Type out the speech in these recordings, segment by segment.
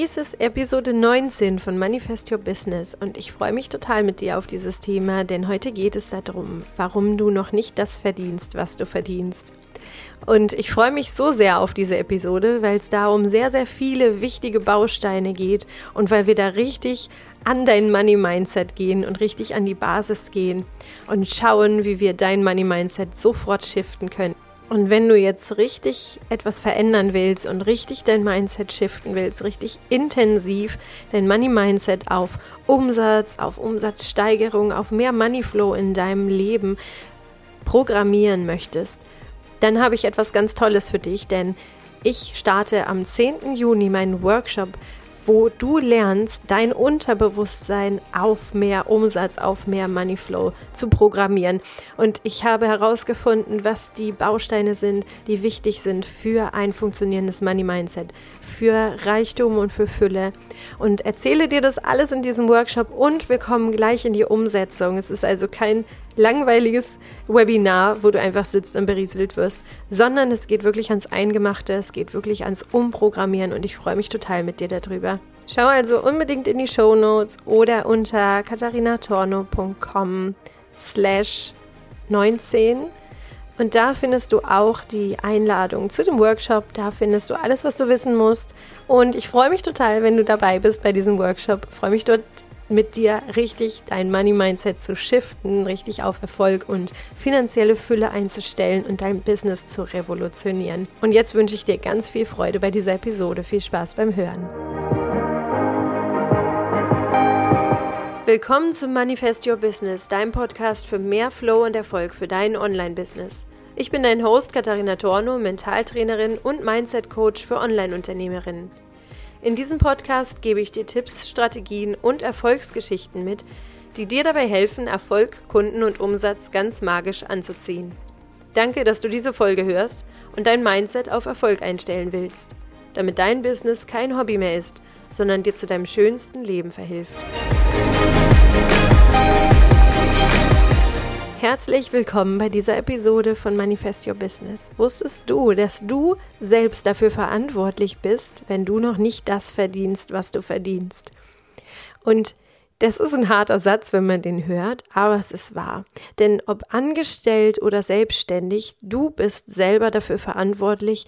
Dies ist Episode 19 von Manifest Your Business und ich freue mich total mit dir auf dieses Thema, denn heute geht es darum, warum du noch nicht das verdienst, was du verdienst. Und ich freue mich so sehr auf diese Episode, weil es da um sehr, sehr viele wichtige Bausteine geht und weil wir da richtig an dein Money Mindset gehen und richtig an die Basis gehen und schauen, wie wir dein Money Mindset sofort shiften können. Und wenn du jetzt richtig etwas verändern willst und richtig dein Mindset shiften willst, richtig intensiv dein Money Mindset auf Umsatz, auf Umsatzsteigerung, auf mehr Money Flow in deinem Leben programmieren möchtest, dann habe ich etwas ganz Tolles für dich, denn ich starte am 10. Juni meinen Workshop wo du lernst, dein Unterbewusstsein auf mehr Umsatz, auf mehr Moneyflow zu programmieren. Und ich habe herausgefunden, was die Bausteine sind, die wichtig sind für ein funktionierendes Money Mindset, für Reichtum und für Fülle. Und erzähle dir das alles in diesem Workshop und wir kommen gleich in die Umsetzung. Es ist also kein langweiliges Webinar, wo du einfach sitzt und berieselt wirst, sondern es geht wirklich ans Eingemachte, es geht wirklich ans Umprogrammieren und ich freue mich total mit dir darüber. Schau also unbedingt in die Show Notes oder unter katharinatorno.com slash 19 und da findest du auch die Einladung zu dem Workshop. Da findest du alles, was du wissen musst. Und ich freue mich total, wenn du dabei bist bei diesem Workshop. Ich freue mich dort mit dir richtig dein Money Mindset zu shiften, richtig auf Erfolg und finanzielle Fülle einzustellen und dein Business zu revolutionieren. Und jetzt wünsche ich dir ganz viel Freude bei dieser Episode. Viel Spaß beim Hören. Willkommen zum Manifest Your Business, deinem Podcast für mehr Flow und Erfolg für dein Online-Business. Ich bin dein Host Katharina Torno, Mentaltrainerin und Mindset-Coach für Online-Unternehmerinnen. In diesem Podcast gebe ich dir Tipps, Strategien und Erfolgsgeschichten mit, die dir dabei helfen, Erfolg, Kunden und Umsatz ganz magisch anzuziehen. Danke, dass du diese Folge hörst und dein Mindset auf Erfolg einstellen willst, damit dein Business kein Hobby mehr ist, sondern dir zu deinem schönsten Leben verhilft. Herzlich willkommen bei dieser Episode von Manifest Your Business. Wusstest du, dass du selbst dafür verantwortlich bist, wenn du noch nicht das verdienst, was du verdienst? Und das ist ein harter Satz, wenn man den hört, aber es ist wahr. Denn ob angestellt oder selbstständig, du bist selber dafür verantwortlich,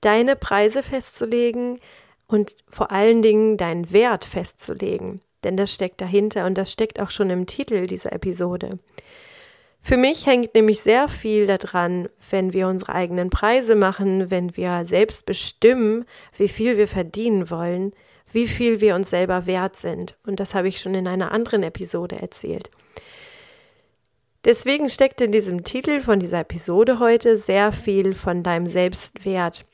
deine Preise festzulegen und vor allen Dingen deinen Wert festzulegen. Denn das steckt dahinter und das steckt auch schon im Titel dieser Episode. Für mich hängt nämlich sehr viel daran, wenn wir unsere eigenen Preise machen, wenn wir selbst bestimmen, wie viel wir verdienen wollen, wie viel wir uns selber wert sind. Und das habe ich schon in einer anderen Episode erzählt. Deswegen steckt in diesem Titel von dieser Episode heute sehr viel von deinem Selbstwert.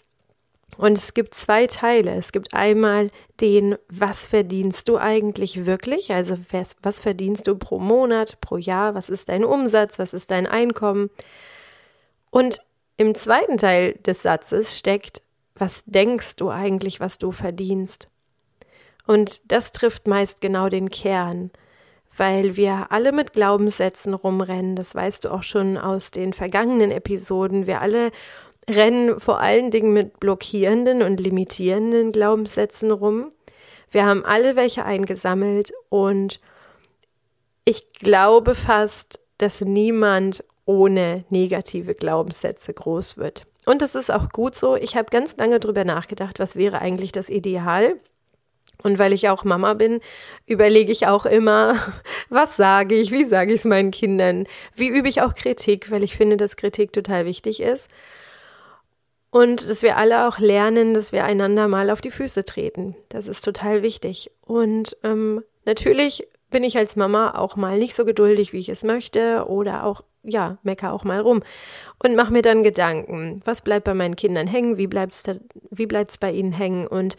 Und es gibt zwei Teile. Es gibt einmal den, was verdienst du eigentlich wirklich? Also was, was, verdienst du pro Monat, pro Jahr? Was ist dein Umsatz? Was ist dein Einkommen? Und im zweiten Teil des Satzes steckt, was denkst du eigentlich, was du verdienst? Und das trifft meist genau den Kern, weil wir alle mit Glaubenssätzen rumrennen. Das weißt du auch schon aus den vergangenen Episoden. Wir alle rennen vor allen Dingen mit blockierenden und limitierenden Glaubenssätzen rum. Wir haben alle welche eingesammelt und ich glaube fast, dass niemand ohne negative Glaubenssätze groß wird. Und das ist auch gut so. Ich habe ganz lange darüber nachgedacht, was wäre eigentlich das Ideal. Und weil ich auch Mama bin, überlege ich auch immer, was sage ich, wie sage ich es meinen Kindern, wie übe ich auch Kritik, weil ich finde, dass Kritik total wichtig ist. Und dass wir alle auch lernen, dass wir einander mal auf die Füße treten. Das ist total wichtig. Und ähm, natürlich bin ich als Mama auch mal nicht so geduldig, wie ich es möchte, oder auch, ja, mecker auch mal rum und mache mir dann Gedanken. Was bleibt bei meinen Kindern hängen? Wie bleibt's da, wie bleibt's bei ihnen hängen? Und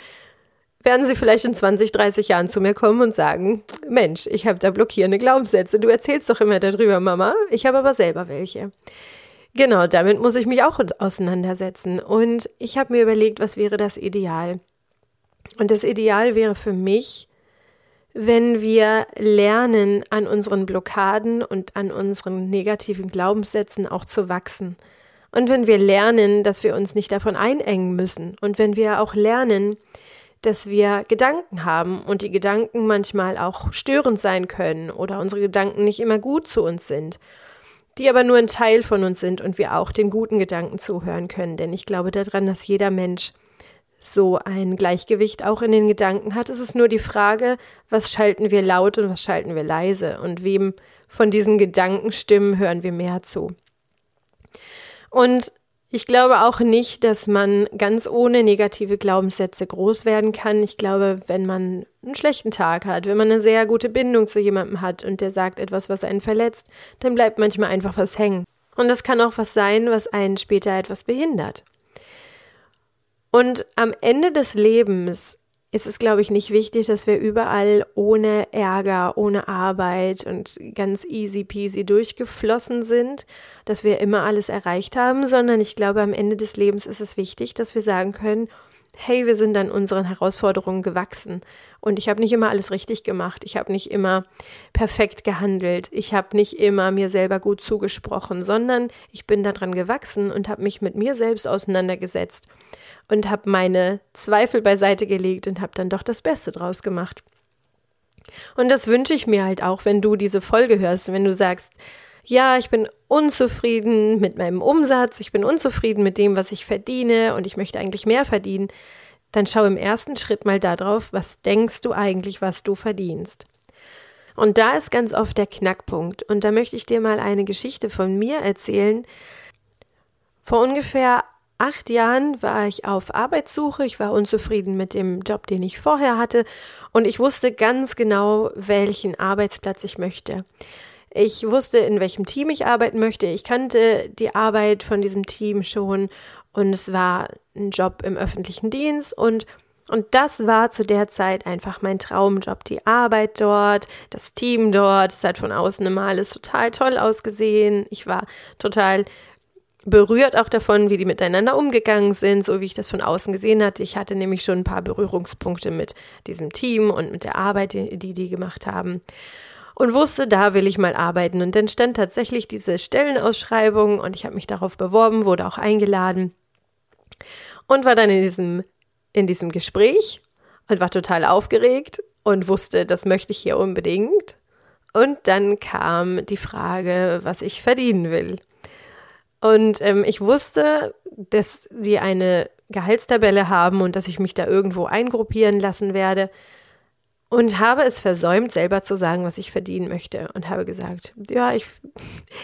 werden sie vielleicht in 20, 30 Jahren zu mir kommen und sagen, Mensch, ich habe da blockierende Glaubenssätze. Du erzählst doch immer darüber, Mama. Ich habe aber selber welche. Genau, damit muss ich mich auch auseinandersetzen. Und ich habe mir überlegt, was wäre das Ideal? Und das Ideal wäre für mich, wenn wir lernen, an unseren Blockaden und an unseren negativen Glaubenssätzen auch zu wachsen. Und wenn wir lernen, dass wir uns nicht davon einengen müssen. Und wenn wir auch lernen, dass wir Gedanken haben und die Gedanken manchmal auch störend sein können oder unsere Gedanken nicht immer gut zu uns sind, die aber nur ein Teil von uns sind und wir auch den guten Gedanken zuhören können. Denn ich glaube daran, dass jeder Mensch so ein Gleichgewicht auch in den Gedanken hat. Es ist nur die Frage, was schalten wir laut und was schalten wir leise und wem von diesen Gedankenstimmen hören wir mehr zu. Und ich glaube auch nicht, dass man ganz ohne negative Glaubenssätze groß werden kann. Ich glaube, wenn man einen schlechten Tag hat, wenn man eine sehr gute Bindung zu jemandem hat und der sagt etwas, was einen verletzt, dann bleibt manchmal einfach was hängen. Und das kann auch was sein, was einen später etwas behindert. Und am Ende des Lebens ist es, glaube ich, nicht wichtig, dass wir überall ohne Ärger, ohne Arbeit und ganz easy peasy durchgeflossen sind, dass wir immer alles erreicht haben, sondern ich glaube, am Ende des Lebens ist es wichtig, dass wir sagen können, hey, wir sind an unseren Herausforderungen gewachsen. Und ich habe nicht immer alles richtig gemacht, ich habe nicht immer perfekt gehandelt, ich habe nicht immer mir selber gut zugesprochen, sondern ich bin daran gewachsen und habe mich mit mir selbst auseinandergesetzt und habe meine Zweifel beiseite gelegt und habe dann doch das Beste draus gemacht. Und das wünsche ich mir halt auch, wenn du diese Folge hörst, wenn du sagst, ja, ich bin unzufrieden mit meinem Umsatz, ich bin unzufrieden mit dem, was ich verdiene und ich möchte eigentlich mehr verdienen, dann schau im ersten Schritt mal darauf, was denkst du eigentlich, was du verdienst. Und da ist ganz oft der Knackpunkt. Und da möchte ich dir mal eine Geschichte von mir erzählen. Vor ungefähr acht Jahren war ich auf Arbeitssuche. Ich war unzufrieden mit dem Job, den ich vorher hatte. Und ich wusste ganz genau, welchen Arbeitsplatz ich möchte. Ich wusste, in welchem Team ich arbeiten möchte. Ich kannte die Arbeit von diesem Team schon. Und es war ein Job im öffentlichen Dienst. Und und das war zu der Zeit einfach mein Traumjob. Die Arbeit dort, das Team dort. Es hat von außen immer alles total toll ausgesehen. Ich war total berührt auch davon, wie die miteinander umgegangen sind, so wie ich das von außen gesehen hatte. Ich hatte nämlich schon ein paar Berührungspunkte mit diesem Team und mit der Arbeit, die die, gemacht haben. Und wusste, da will ich mal arbeiten. Und dann stand tatsächlich diese Stellenausschreibung und ich habe mich darauf beworben, wurde auch eingeladen und war dann in diesem, in diesem Gespräch und war total aufgeregt und wusste, das möchte ich hier unbedingt. Und dann kam die Frage, was ich verdienen will. Und ähm, ich wusste, dass sie eine Gehaltstabelle haben und dass ich mich da irgendwo eingruppieren lassen werde. Und habe es versäumt, selber zu sagen, was ich verdienen möchte. Und habe gesagt, ja, ich,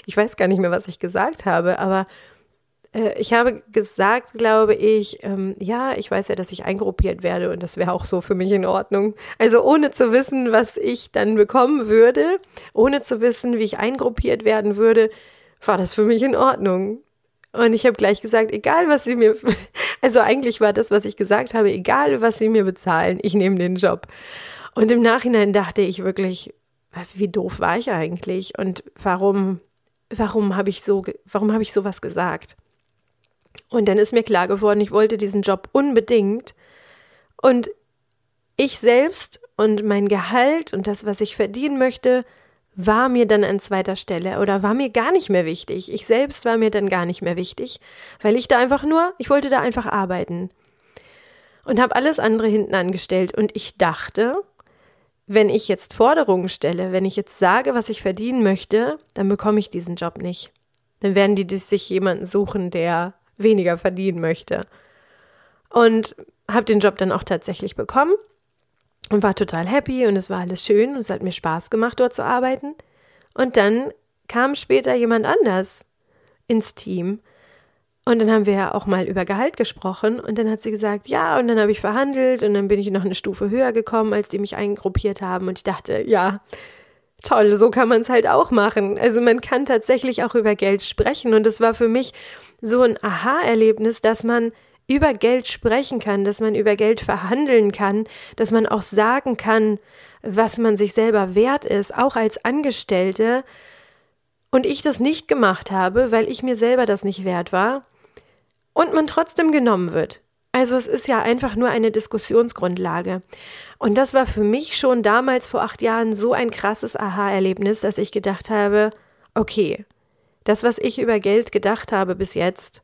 ich weiß gar nicht mehr, was ich gesagt habe, aber äh, ich habe gesagt, glaube ich, ähm, ja, ich weiß ja, dass ich eingruppiert werde und das wäre auch so für mich in Ordnung. Also ohne zu wissen, was ich dann bekommen würde, ohne zu wissen, wie ich eingruppiert werden würde, war das für mich in Ordnung. Und ich habe gleich gesagt, egal was sie mir, also eigentlich war das, was ich gesagt habe, egal was sie mir bezahlen, ich nehme den Job. Und im Nachhinein dachte ich wirklich, wie doof war ich eigentlich und warum, warum habe ich so, warum habe ich sowas gesagt? Und dann ist mir klar geworden, ich wollte diesen Job unbedingt und ich selbst und mein Gehalt und das, was ich verdienen möchte, war mir dann an zweiter Stelle oder war mir gar nicht mehr wichtig. Ich selbst war mir dann gar nicht mehr wichtig, weil ich da einfach nur, ich wollte da einfach arbeiten. Und habe alles andere hinten angestellt. Und ich dachte, wenn ich jetzt Forderungen stelle, wenn ich jetzt sage, was ich verdienen möchte, dann bekomme ich diesen Job nicht. Dann werden die sich jemanden suchen, der weniger verdienen möchte. Und habe den Job dann auch tatsächlich bekommen und war total happy und es war alles schön und es hat mir Spaß gemacht, dort zu arbeiten. Und dann kam später jemand anders ins Team. Und dann haben wir ja auch mal über Gehalt gesprochen und dann hat sie gesagt, ja, und dann habe ich verhandelt und dann bin ich noch eine Stufe höher gekommen, als die mich eingruppiert haben und ich dachte, ja, toll, so kann man es halt auch machen. Also man kann tatsächlich auch über Geld sprechen und es war für mich so ein Aha-Erlebnis, dass man über Geld sprechen kann, dass man über Geld verhandeln kann, dass man auch sagen kann, was man sich selber wert ist, auch als Angestellte, und ich das nicht gemacht habe, weil ich mir selber das nicht wert war, und man trotzdem genommen wird. Also es ist ja einfach nur eine Diskussionsgrundlage. Und das war für mich schon damals vor acht Jahren so ein krasses Aha-Erlebnis, dass ich gedacht habe, okay, das, was ich über Geld gedacht habe bis jetzt,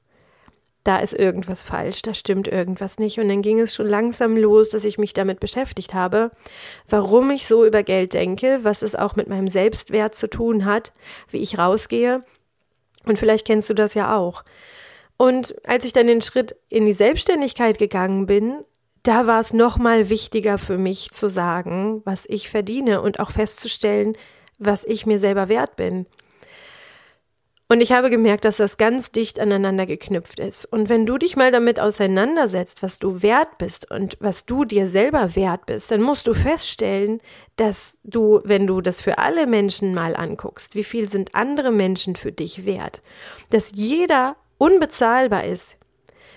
da ist irgendwas falsch, da stimmt irgendwas nicht. Und dann ging es schon langsam los, dass ich mich damit beschäftigt habe, warum ich so über Geld denke, was es auch mit meinem Selbstwert zu tun hat, wie ich rausgehe. Und vielleicht kennst du das ja auch. Und als ich dann den Schritt in die Selbstständigkeit gegangen bin, da war es nochmal wichtiger für mich zu sagen, was ich verdiene und auch festzustellen, was ich mir selber wert bin. Und ich habe gemerkt, dass das ganz dicht aneinander geknüpft ist. Und wenn du dich mal damit auseinandersetzt, was du wert bist und was du dir selber wert bist, dann musst du feststellen, dass du, wenn du das für alle Menschen mal anguckst, wie viel sind andere Menschen für dich wert, dass jeder unbezahlbar ist.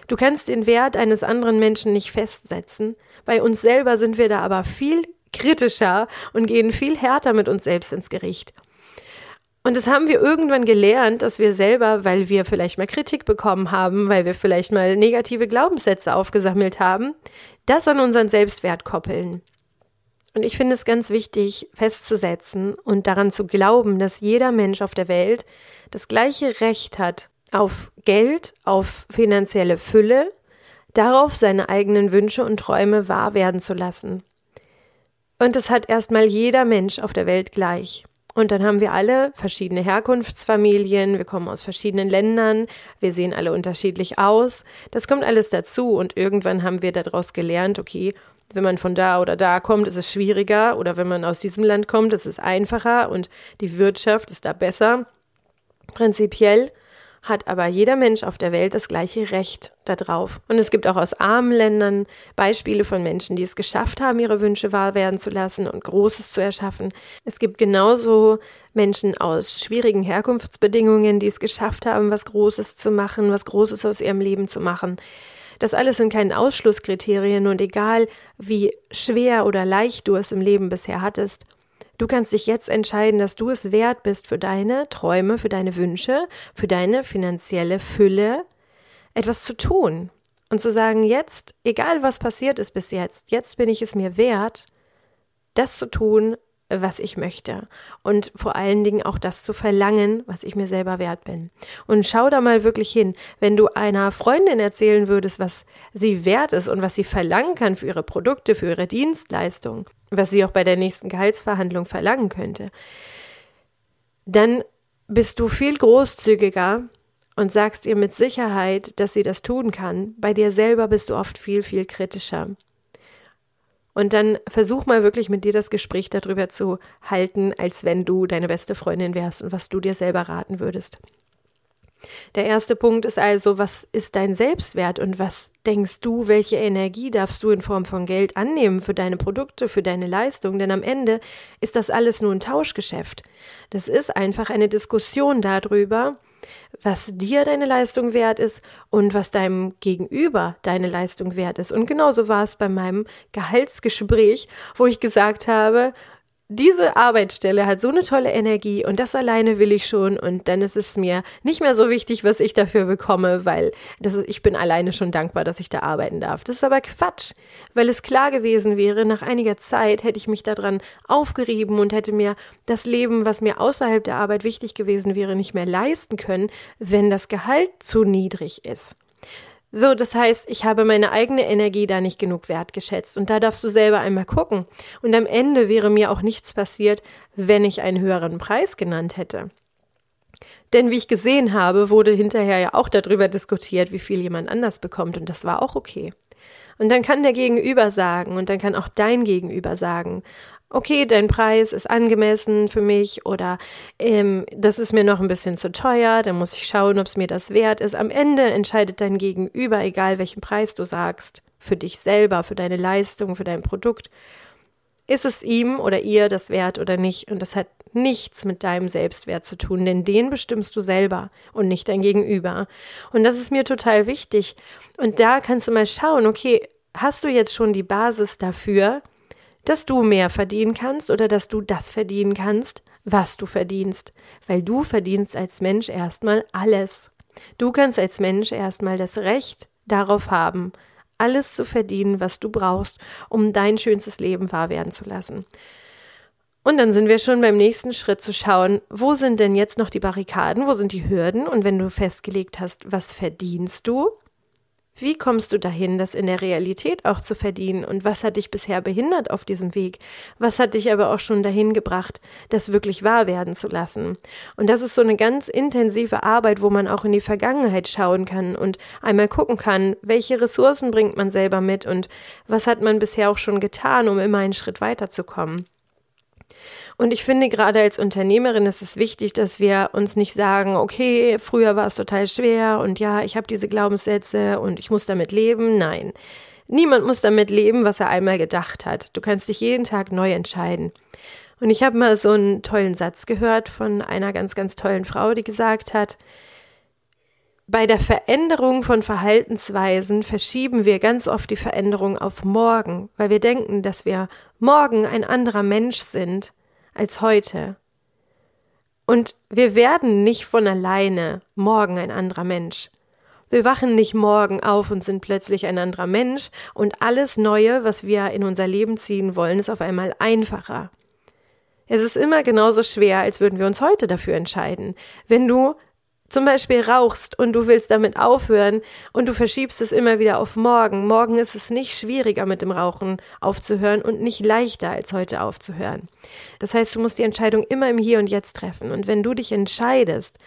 Du kannst den Wert eines anderen Menschen nicht festsetzen. Bei uns selber sind wir da aber viel kritischer und gehen viel härter mit uns selbst ins Gericht. Und das haben wir irgendwann gelernt, dass wir selber, weil wir vielleicht mal Kritik bekommen haben, weil wir vielleicht mal negative Glaubenssätze aufgesammelt haben, das an unseren Selbstwert koppeln. Und ich finde es ganz wichtig festzusetzen und daran zu glauben, dass jeder Mensch auf der Welt das gleiche Recht hat auf Geld, auf finanzielle Fülle, darauf seine eigenen Wünsche und Träume wahr werden zu lassen. Und es hat erstmal jeder Mensch auf der Welt gleich. Und dann haben wir alle verschiedene Herkunftsfamilien, wir kommen aus verschiedenen Ländern, wir sehen alle unterschiedlich aus. Das kommt alles dazu. Und irgendwann haben wir daraus gelernt, okay, wenn man von da oder da kommt, ist es schwieriger. Oder wenn man aus diesem Land kommt, ist es einfacher. Und die Wirtschaft ist da besser. Prinzipiell hat aber jeder Mensch auf der Welt das gleiche Recht darauf. Und es gibt auch aus armen Ländern Beispiele von Menschen, die es geschafft haben, ihre Wünsche wahr werden zu lassen und Großes zu erschaffen. Es gibt genauso Menschen aus schwierigen Herkunftsbedingungen, die es geschafft haben, was Großes zu machen, was Großes aus ihrem Leben zu machen. Das alles sind keine Ausschlusskriterien und egal, wie schwer oder leicht du es im Leben bisher hattest, Du kannst dich jetzt entscheiden, dass du es wert bist für deine Träume, für deine Wünsche, für deine finanzielle Fülle, etwas zu tun und zu sagen, jetzt, egal was passiert ist bis jetzt, jetzt bin ich es mir wert, das zu tun, was ich möchte. Und vor allen Dingen auch das zu verlangen, was ich mir selber wert bin. Und schau da mal wirklich hin. Wenn du einer Freundin erzählen würdest, was sie wert ist und was sie verlangen kann für ihre Produkte, für ihre Dienstleistungen, was sie auch bei der nächsten Gehaltsverhandlung verlangen könnte, dann bist du viel großzügiger und sagst ihr mit Sicherheit, dass sie das tun kann. Bei dir selber bist du oft viel, viel kritischer. Und dann versuch mal wirklich mit dir das Gespräch darüber zu halten, als wenn du deine beste Freundin wärst und was du dir selber raten würdest. Der erste Punkt ist also, was ist dein Selbstwert und was denkst du, welche Energie darfst du in Form von Geld annehmen für deine Produkte, für deine Leistung? Denn am Ende ist das alles nur ein Tauschgeschäft. Das ist einfach eine Diskussion darüber, was dir deine Leistung wert ist und was deinem Gegenüber deine Leistung wert ist. Und genauso war es bei meinem Gehaltsgespräch, wo ich gesagt habe, diese Arbeitsstelle hat so eine tolle Energie und das alleine will ich schon und dann ist es mir nicht mehr so wichtig, was ich dafür bekomme, weil das ist, ich bin alleine schon dankbar, dass ich da arbeiten darf. Das ist aber Quatsch, weil es klar gewesen wäre, nach einiger Zeit hätte ich mich daran aufgerieben und hätte mir das Leben, was mir außerhalb der Arbeit wichtig gewesen wäre, nicht mehr leisten können, wenn das Gehalt zu niedrig ist. So, das heißt, ich habe meine eigene Energie da nicht genug wertgeschätzt. Und da darfst du selber einmal gucken. Und am Ende wäre mir auch nichts passiert, wenn ich einen höheren Preis genannt hätte. Denn wie ich gesehen habe, wurde hinterher ja auch darüber diskutiert, wie viel jemand anders bekommt. Und das war auch okay. Und dann kann der Gegenüber sagen und dann kann auch dein Gegenüber sagen, okay, dein Preis ist angemessen für mich oder ähm, das ist mir noch ein bisschen zu teuer, dann muss ich schauen, ob es mir das wert ist. Am Ende entscheidet dein Gegenüber, egal welchen Preis du sagst, für dich selber, für deine Leistung, für dein Produkt. Ist es ihm oder ihr das wert oder nicht? Und das hat nichts mit deinem Selbstwert zu tun, denn den bestimmst du selber und nicht dein Gegenüber. Und das ist mir total wichtig. Und da kannst du mal schauen, okay, hast du jetzt schon die Basis dafür, dass du mehr verdienen kannst oder dass du das verdienen kannst, was du verdienst, weil du verdienst als Mensch erstmal alles. Du kannst als Mensch erstmal das Recht darauf haben, alles zu verdienen, was du brauchst, um dein schönstes Leben wahr werden zu lassen. Und dann sind wir schon beim nächsten Schritt zu schauen, wo sind denn jetzt noch die Barrikaden, wo sind die Hürden und wenn du festgelegt hast, was verdienst du, Wie kommst du dahin, das in der Realität auch zu verdienen? Und was hat dich bisher behindert auf diesem Weg? Was hat dich aber auch schon dahin gebracht, das wirklich wahr werden zu lassen? Und das ist so eine ganz intensive Arbeit, wo man auch in die Vergangenheit schauen kann und einmal gucken kann, welche Ressourcen bringt man selber mit und was hat man bisher auch schon getan, um immer einen Schritt weiterzukommen. Und ich finde, gerade als Unternehmerin ist es wichtig, dass wir uns nicht sagen, okay, früher war es total schwer und ja, ich habe diese Glaubenssätze und ich muss damit leben. Nein. Niemand muss damit leben, was er einmal gedacht hat. Du kannst dich jeden Tag neu entscheiden. Und ich habe mal so einen tollen Satz gehört von einer ganz, ganz tollen Frau, die gesagt hat, bei der Veränderung von Verhaltensweisen verschieben wir ganz oft die Veränderung auf morgen, weil wir denken, dass wir morgen ein anderer Mensch sind als heute. Und wir werden nicht von alleine morgen ein anderer Mensch. Wir wachen nicht morgen auf und sind plötzlich ein anderer Mensch und alles Neue, was wir in unser Leben ziehen wollen, ist auf einmal einfacher. Es ist immer genauso schwer, als würden wir uns heute dafür entscheiden. Wenn du zum Beispiel rauchst und du willst damit aufhören und du verschiebst es immer wieder auf morgen. Morgen ist es nicht schwieriger mit dem Rauchen aufzuhören und nicht leichter als heute aufzuhören. Das heißt, du musst die Entscheidung immer im Hier und Jetzt treffen. Und wenn du dich entscheidest,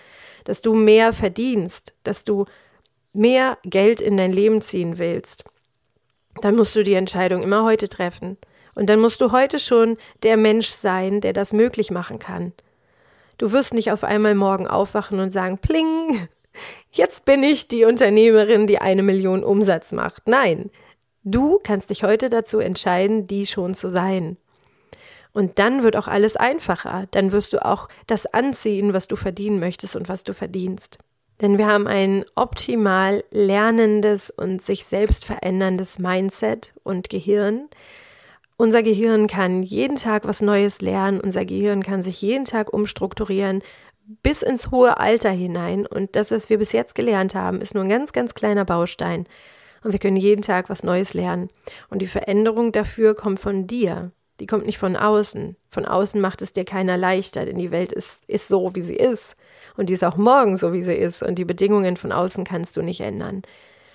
dass du mehr verdienst, dass du mehr Geld in dein Leben ziehen willst, dann musst du die Entscheidung immer heute treffen. Und dann musst du heute schon der Mensch sein, der das möglich machen kann. Du wirst nicht auf einmal morgen aufwachen und sagen, pling, jetzt bin ich die Unternehmerin, die eine Million Umsatz macht. Nein, du kannst dich heute dazu entscheiden, die schon zu sein. Und dann wird auch alles einfacher. Dann wirst du auch das anziehen, was du verdienen möchtest und was du verdienst. Denn wir haben ein optimal lernendes und sich selbst veränderndes Mindset und Gehirn. Unser Gehirn kann jeden Tag was Neues lernen, unser Gehirn kann sich jeden Tag umstrukturieren bis ins hohe Alter hinein. Und das, was wir bis jetzt gelernt haben, ist nur ein ganz, ganz kleiner Baustein. Und wir können jeden Tag was Neues lernen. Und die Veränderung dafür kommt von dir, die kommt nicht von außen. Von außen macht es dir keiner leichter, denn die Welt ist, ist so, wie sie ist. Und die ist auch morgen so, wie sie ist. Und die Bedingungen von außen kannst du nicht ändern.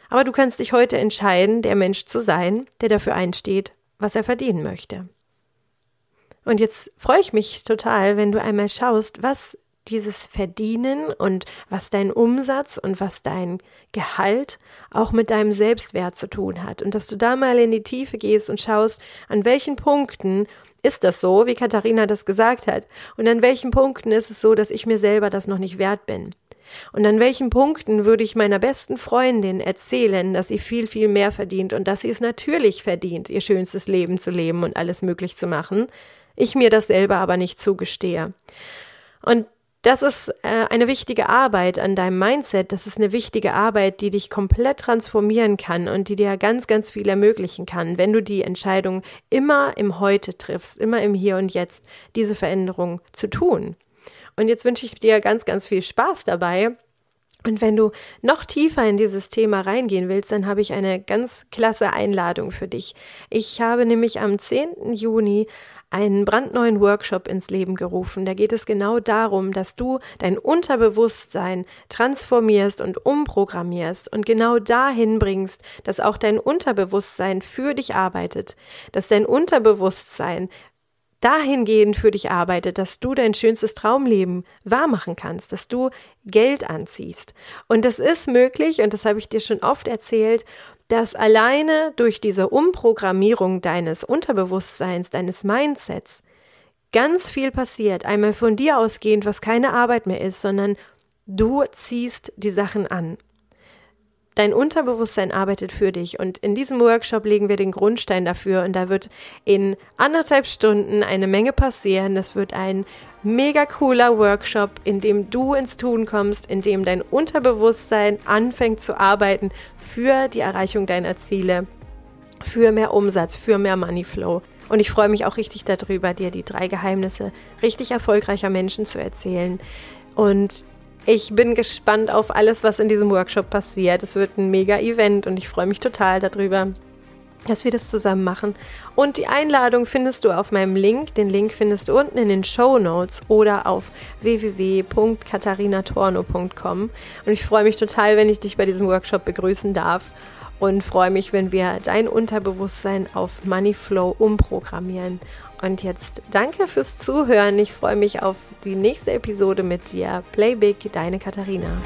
Aber du kannst dich heute entscheiden, der Mensch zu sein, der dafür einsteht, was er verdienen möchte. Und jetzt freue ich mich total, wenn du einmal schaust, was dieses Verdienen und was dein Umsatz und was dein Gehalt auch mit deinem Selbstwert zu tun hat. Und dass du da mal in die Tiefe gehst und schaust, an welchen Punkten ist das so, wie Katharina das gesagt hat, und an welchen Punkten ist es so, dass ich mir selber das noch nicht wert bin. Und an welchen Punkten würde ich meiner besten Freundin erzählen, dass sie viel, viel mehr verdient und dass sie es natürlich verdient, ihr schönstes Leben zu leben und alles möglich zu machen, ich mir das selber aber nicht zugestehe. Und das ist äh, eine wichtige Arbeit an deinem Mindset. Das ist eine wichtige Arbeit, die dich komplett transformieren kann und die dir ganz, ganz viel ermöglichen kann, wenn du die Entscheidung immer im Heute triffst, immer im Hier und Jetzt, diese Veränderung zu tun. Und jetzt wünsche ich dir ganz, ganz viel Spaß dabei. Und wenn du noch tiefer in dieses Thema reingehen willst, dann habe ich eine ganz klasse Einladung für dich. Ich habe nämlich am 10. Juni einen brandneuen Workshop ins Leben gerufen. Da geht es genau darum, dass du dein Unterbewusstsein transformierst und umprogrammierst und genau dahin bringst, dass auch dein Unterbewusstsein für dich arbeitet, dass dein Unterbewusstsein dahingehend für dich arbeitet, dass du dein schönstes Traumleben wahrmachen kannst, dass du Geld anziehst. Und das ist möglich, und das habe ich dir schon oft erzählt, dass alleine durch diese Umprogrammierung deines Unterbewusstseins, deines Mindsets, ganz viel passiert, einmal von dir ausgehend, was keine Arbeit mehr ist, sondern du ziehst die Sachen an. Dein Unterbewusstsein arbeitet für dich und in diesem Workshop legen wir den Grundstein dafür und da wird in anderthalb Stunden eine Menge passieren. Das wird ein mega cooler Workshop, in dem du ins Tun kommst, in dem dein Unterbewusstsein anfängt zu arbeiten für die Erreichung deiner Ziele, für mehr Umsatz, für mehr Money Flow. Und ich freue mich auch richtig darüber, dir die drei Geheimnisse richtig erfolgreicher Menschen zu erzählen. Und ich bin gespannt auf alles, was in diesem Workshop passiert. Es wird ein mega Event und ich freue mich total darüber, dass wir das zusammen machen. Und die Einladung findest du auf meinem Link. Den Link findest du unten in den Show Notes oder auf www.katharinatorno.com. Und ich freue mich total, wenn ich dich bei diesem Workshop begrüßen darf. und freue mich, wenn wir dein Unterbewusstsein auf Moneyflow umprogrammieren. Und jetzt danke fürs Zuhören. Ich freue mich auf die nächste Episode mit dir. Play Big, deine Katharina.